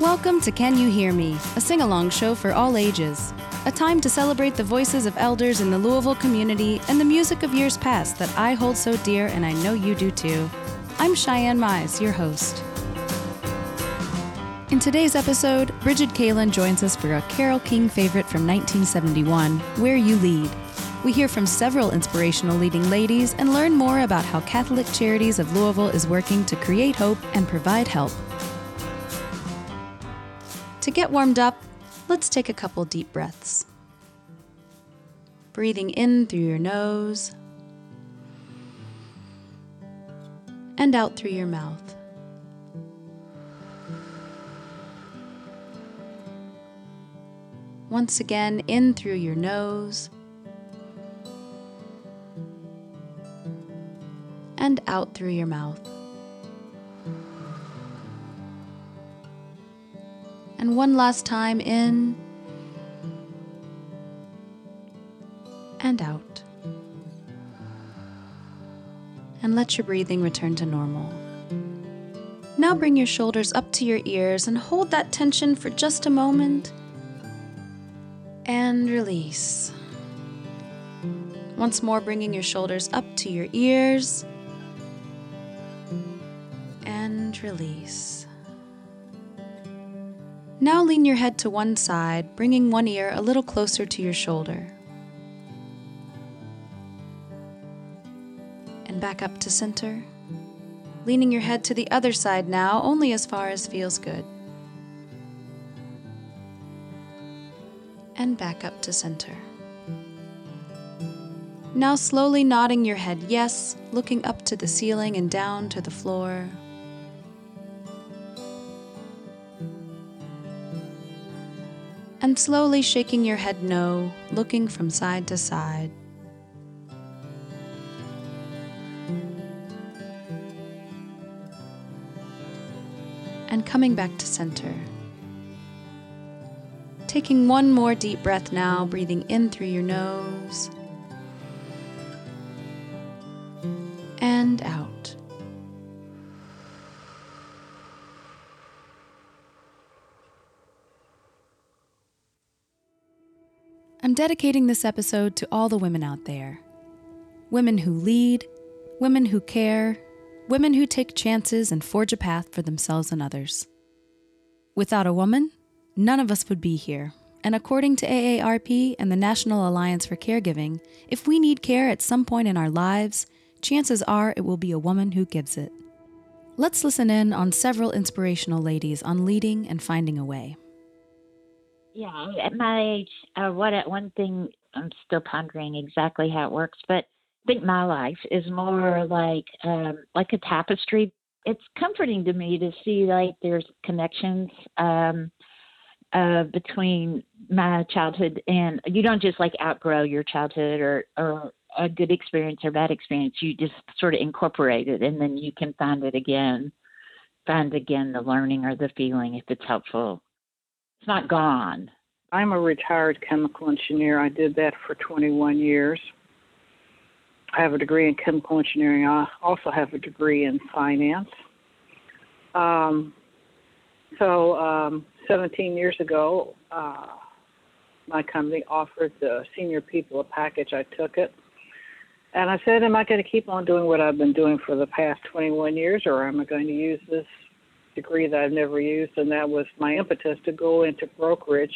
Welcome to Can You Hear Me, a sing along show for all ages. A time to celebrate the voices of elders in the Louisville community and the music of years past that I hold so dear and I know you do too. I'm Cheyenne Mize, your host. In today's episode, Brigid Kaelin joins us for a Carole King favorite from 1971, Where You Lead. We hear from several inspirational leading ladies and learn more about how Catholic Charities of Louisville is working to create hope and provide help. To get warmed up, let's take a couple deep breaths. Breathing in through your nose and out through your mouth. Once again, in through your nose and out through your mouth. And one last time in and out. And let your breathing return to normal. Now bring your shoulders up to your ears and hold that tension for just a moment. And release. Once more, bringing your shoulders up to your ears and release. Now lean your head to one side, bringing one ear a little closer to your shoulder. And back up to center. Leaning your head to the other side now, only as far as feels good. And back up to center. Now slowly nodding your head yes, looking up to the ceiling and down to the floor. And slowly shaking your head no, looking from side to side. And coming back to center. Taking one more deep breath now, breathing in through your nose and out. Dedicating this episode to all the women out there women who lead, women who care, women who take chances and forge a path for themselves and others. Without a woman, none of us would be here. And according to AARP and the National Alliance for Caregiving, if we need care at some point in our lives, chances are it will be a woman who gives it. Let's listen in on several inspirational ladies on leading and finding a way. Yeah, at my age, uh, what one thing I'm still pondering exactly how it works, but I think my life is more like um, like a tapestry. It's comforting to me to see like there's connections um, uh, between my childhood and you don't just like outgrow your childhood or or a good experience or bad experience. You just sort of incorporate it, and then you can find it again, find again the learning or the feeling if it's helpful. It's not gone. I'm a retired chemical engineer. I did that for 21 years. I have a degree in chemical engineering. I also have a degree in finance. Um, so, um, 17 years ago, uh, my company offered the senior people a package. I took it. And I said, Am I going to keep on doing what I've been doing for the past 21 years, or am I going to use this degree that I've never used? And that was my impetus to go into brokerage,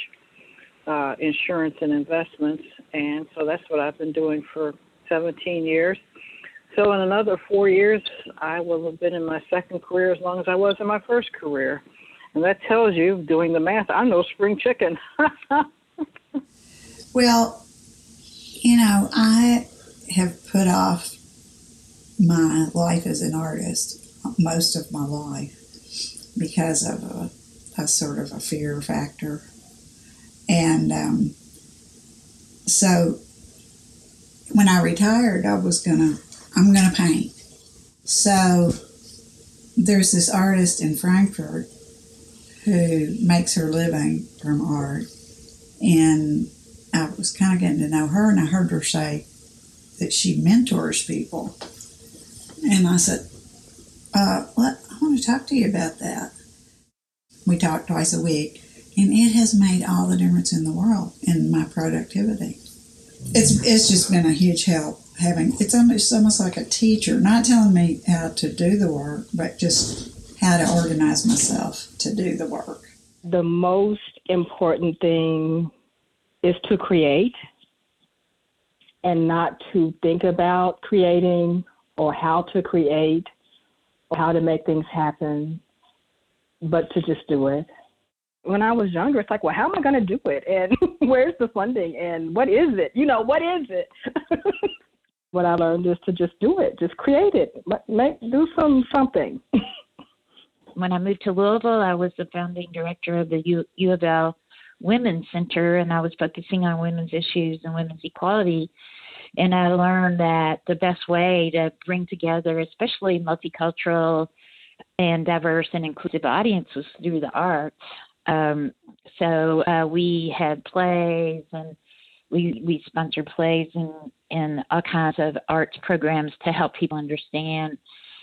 uh, insurance, and investments. And so that's what I've been doing for 17 years. So in another four years, I will have been in my second career as long as I was in my first career. And that tells you, doing the math, I'm no spring chicken. well, you know, I have put off my life as an artist most of my life because of a, a sort of a fear factor. And um, so when I retired, I was gonna, I'm gonna paint. So there's this artist in Frankfort who makes her living from art. And I was kind of getting to know her, and I heard her say that she mentors people. And I said, uh, what? To talk to you about that. We talk twice a week, and it has made all the difference in the world in my productivity. It's it's just been a huge help having. It's almost almost like a teacher, not telling me how to do the work, but just how to organize myself to do the work. The most important thing is to create and not to think about creating or how to create how to make things happen, but to just do it. When I was younger, it's like, well, how am I going to do it? And where's the funding? And what is it? You know, what is it? what I learned is to just do it, just create it, make do some something. when I moved to Louisville, I was the founding director of the U, U of L Women's Center, and I was focusing on women's issues and women's equality. And I learned that the best way to bring together, especially multicultural and diverse and inclusive audiences, through the arts. Um, so uh, we had plays and we we sponsor plays and and all kinds of arts programs to help people understand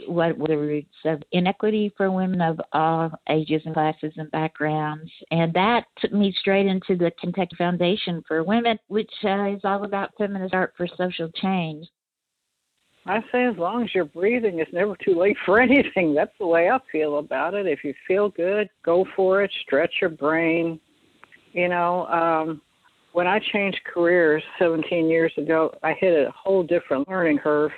what were the roots of inequity for women of all ages and classes and backgrounds. And that took me straight into the Kentucky Foundation for Women, which uh, is all about feminist art for social change. I say as long as you're breathing, it's never too late for anything. That's the way I feel about it. If you feel good, go for it, stretch your brain. You know, um, when I changed careers 17 years ago, I hit a whole different learning curve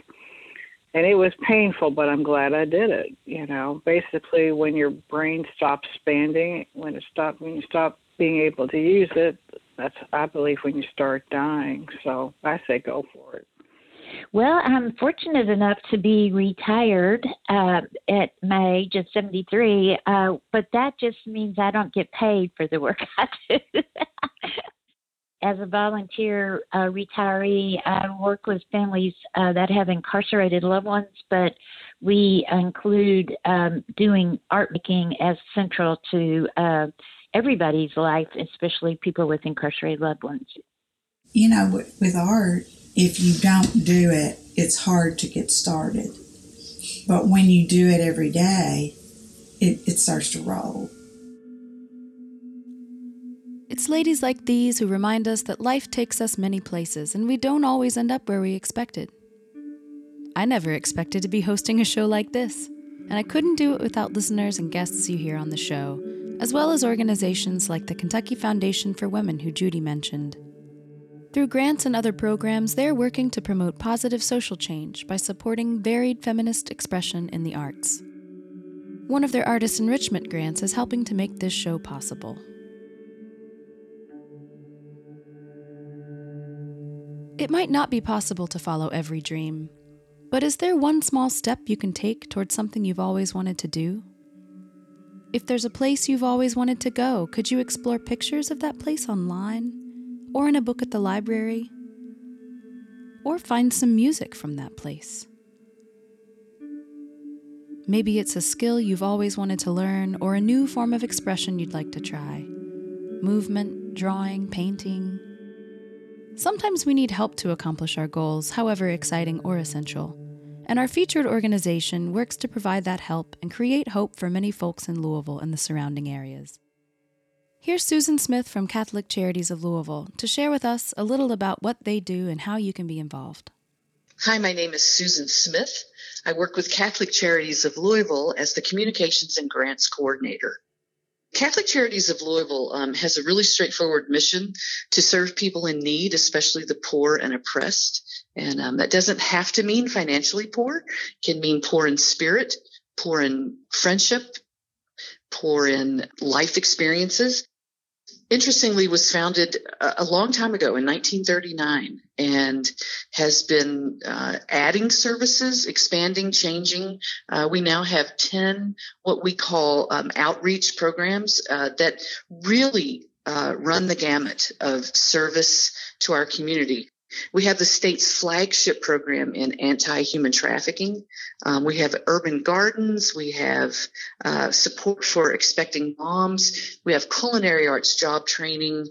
and it was painful, but I'm glad I did it. You know, basically, when your brain stops expanding, when it stop, when you stop being able to use it, that's I believe when you start dying. So I say go for it. Well, I'm fortunate enough to be retired uh, at my age of 73, uh, but that just means I don't get paid for the work I do as a volunteer uh, retiree, I work with families uh, that have incarcerated loved ones, but we include um, doing art making as central to uh, everybody's life, especially people with incarcerated loved ones. You know, with, art, if you don't do it, it's hard to get started. But when you do it every day, it, it starts to roll. It's ladies like these who remind us that life takes us many places and we don't always end up where we expected. I never expected to be hosting a show like this, and I couldn't do it without listeners and guests you hear on the show, as well as organizations like the Kentucky Foundation for Women, who Judy mentioned. Through grants and other programs, they're working to promote positive social change by supporting varied feminist expression in the arts. One of their artist enrichment grants is helping to make this show possible. It might not be possible to follow every dream, but is there one small step you can take towards something you've always wanted to do? If there's a place you've always wanted to go, could you explore pictures of that place online? Or in a book at the library? Or find some music from that place? Maybe it's a skill you've always wanted to learn or a new form of expression you'd like to try. Movement, drawing, painting, Sometimes we need help to accomplish our goals, however exciting or essential. And our featured organization works to provide that help and create hope for many folks in Louisville and the surrounding areas. Here's Susan Smith from Catholic Charities of Louisville to share with us a little about what they do and how you can be involved. Hi, my name is Susan Smith. I work with Catholic Charities of Louisville as the Communications and Grants Coordinator. Catholic Charities of Louisville um, has a really straightforward mission to serve people in need, especially the poor and oppressed. And um, that doesn't have to mean financially poor, it can mean poor in spirit, poor in friendship, poor in life experiences interestingly was founded a, long time ago in 1939 and has been uh, adding services expanding changing. Uh, we now have 10 what we call um, outreach programs uh, that really uh, run the gamut of service to our community we have the state's flagship program in anti-human trafficking. Um, we have urban gardens. We have uh, support for expecting moms. We have culinary arts job training.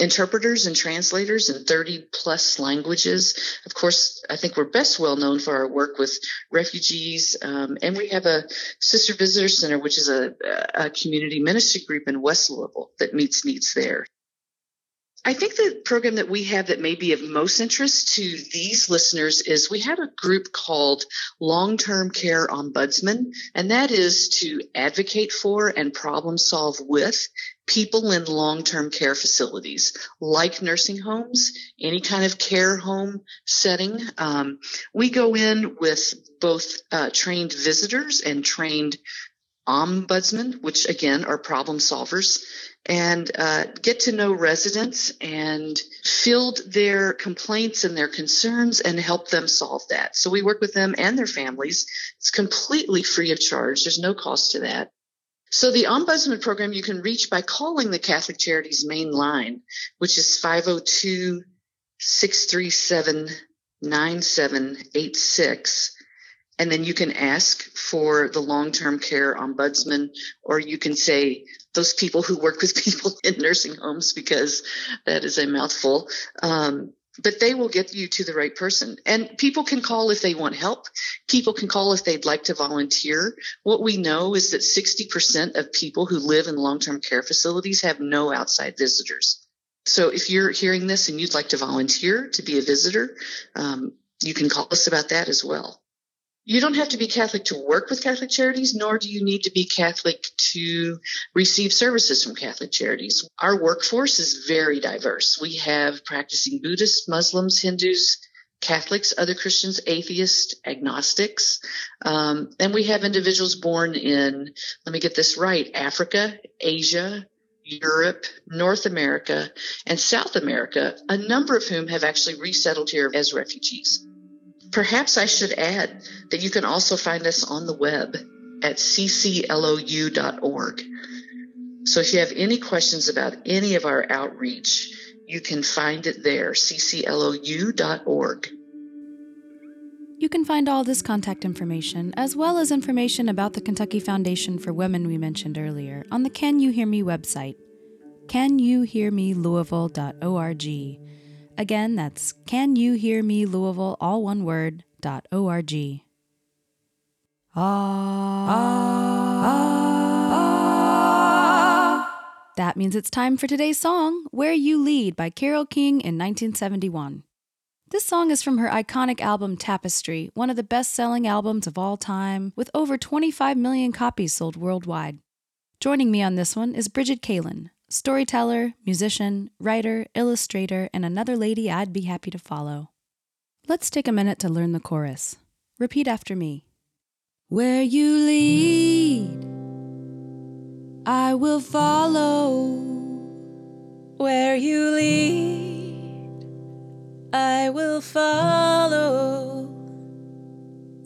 interpreters and translators in 30 plus languages. Of course, I think we're best well known for our work with refugees. Um, and we have a Sister Visitor Center, which is a, a community ministry group in West Louisville that meets needs there. I think the program that we have that may be of most interest to these listeners is we have a group called Long Term Care Ombudsman, and that is to advocate for and problem solve with people in long term care facilities like nursing homes, any kind of care home setting. Um, we go in with both uh, trained visitors and trained ombudsmen, which again are problem solvers and uh, get to know residents and field their complaints and their concerns and help them solve that. So we work with them and their families. It's completely free of charge. There's no cost to that. So the Ombudsman program you can reach by calling the Catholic Charities main line, which is 502 637 9786 and then you can ask for the long-term care ombudsman or you can say those people who work with people in nursing homes because that is a mouthful. Um, but they will get you to the right person. And people can call if they want help. People can call if they'd like to volunteer. What we know is that 60% of people who live in long-term care facilities have no outside visitors. So if you're hearing this and you'd like to volunteer to be a visitor um, you can call us about that as well you don't have to be Catholic to work with Catholic Charities, nor do you need to be Catholic to receive services from Catholic Charities. Our workforce is very diverse. We have practicing Buddhists, Muslims, Hindus, Catholics, other Christians, atheists, agnostics. Um, and we have individuals born in, let me get this right, Africa, Asia, Europe, North America, and South America, a number of whom have actually resettled here as refugees. Perhaps I should add that you can also find us on the web at cclou.org. So if you have any questions about any of our outreach, you can find it there, cclou.org. You can find all this contact information, as well as information about the Kentucky Foundation for Women we mentioned earlier, on the Can You Hear Me website, canyouhearmelouisville.org. Again, that's Can You Hear Me Louisville, all one word, dot org. Ah, ah, ah. That means it's time for today's song, Where You Lead by Carole King in 1971. This song is from her iconic album Tapestry, one of the best selling albums of all time, with over 25 million copies sold worldwide. Joining me on this one is Brigid Kaelin, storyteller, musician, writer, illustrator, and another lady I'd be happy to follow. Let's take a minute to learn the chorus. Repeat after me. Where you lead, I will follow. Where you lead, I will follow.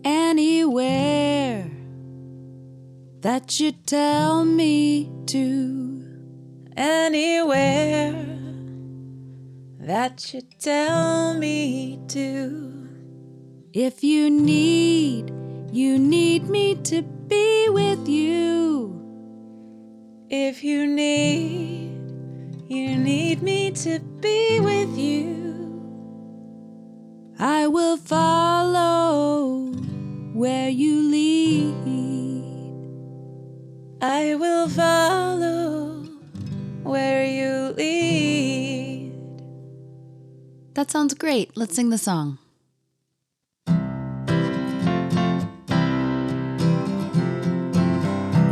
Anywhere that you tell me to anywhere that you tell me to. If you need, you need me to be with you. If you need, you need me to be with you. I will follow where you lead. I will follow That sounds great. Let's sing the song.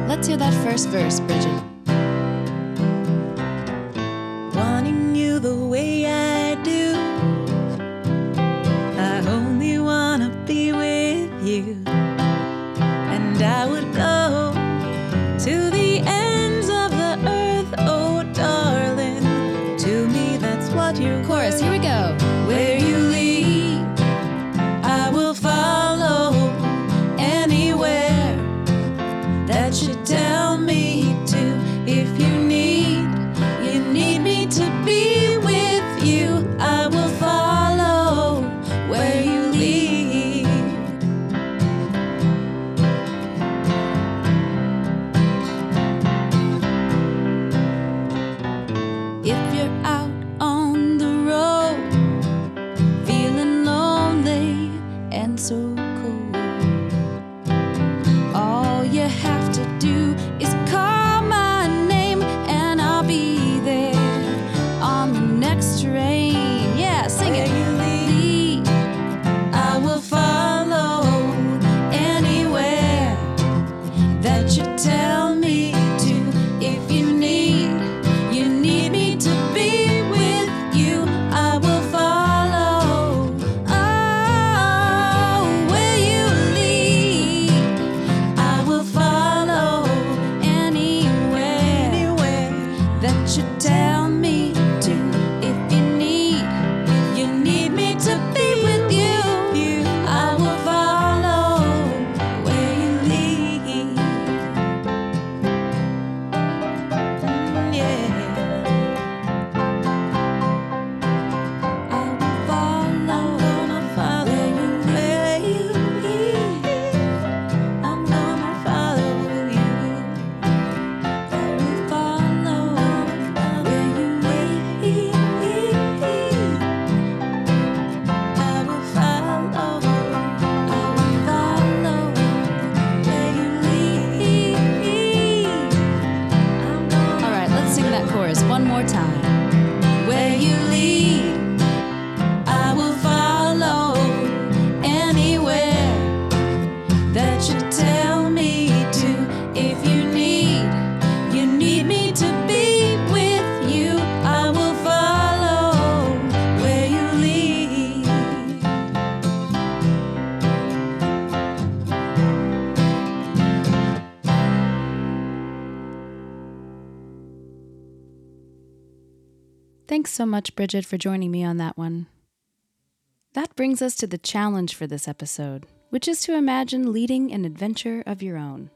Let's hear that first verse, Brigid. So much, Brigid, for joining me on that one. That brings us to the challenge for this episode, which is to imagine leading an adventure of your own.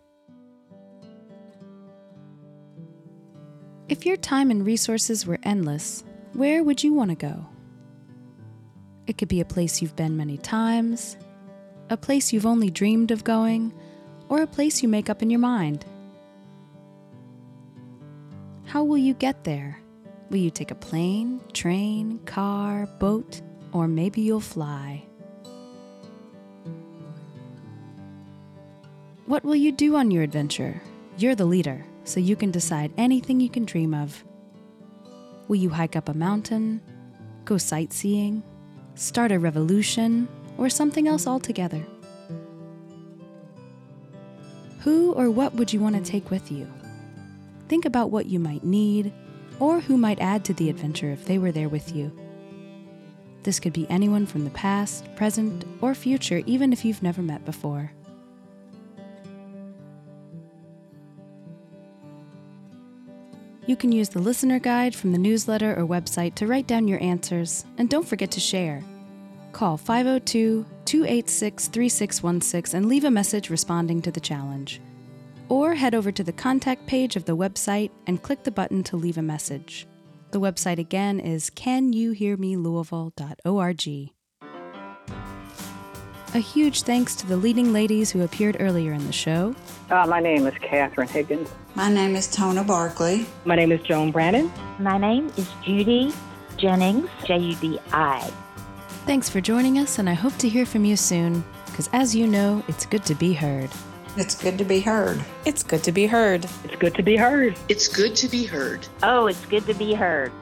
If your time and resources were endless, where would you want to go? It could be a place you've been many times, a place you've only dreamed of going, or a place you make up in your mind. How will you get there? Will you take a plane, train, car, boat, or maybe you'll fly? What will you do on your adventure? You're the leader, so you can decide anything you can dream of. Will you hike up a mountain, go sightseeing, start a revolution, or something else altogether? Who or what would you want to take with you? Think about what you might need or who might add to the adventure if they were there with you. This could be anyone from the past, present, or future, even if you've never met before. You can use the listener guide from the newsletter or website to write down your answers, and don't forget to share. Call 502 286 3616 and leave a message responding to the challenge. Or head over to the contact page of the website and click the button to leave a message. The website again is canyouhearmelouisville.org. A huge thanks to the leading ladies who appeared earlier in the show. Uh, my name is Catherine Higgins. My name is Tona Barkley. My name is Joan Brannon. My name is Judy Jennings, J U D I. Thanks for joining us, and I hope to hear from you soon, because as you know, it's good to be heard. It's good to be heard. It's good to be heard. It's good to be heard. It's good to be heard. Oh, it's good to be heard.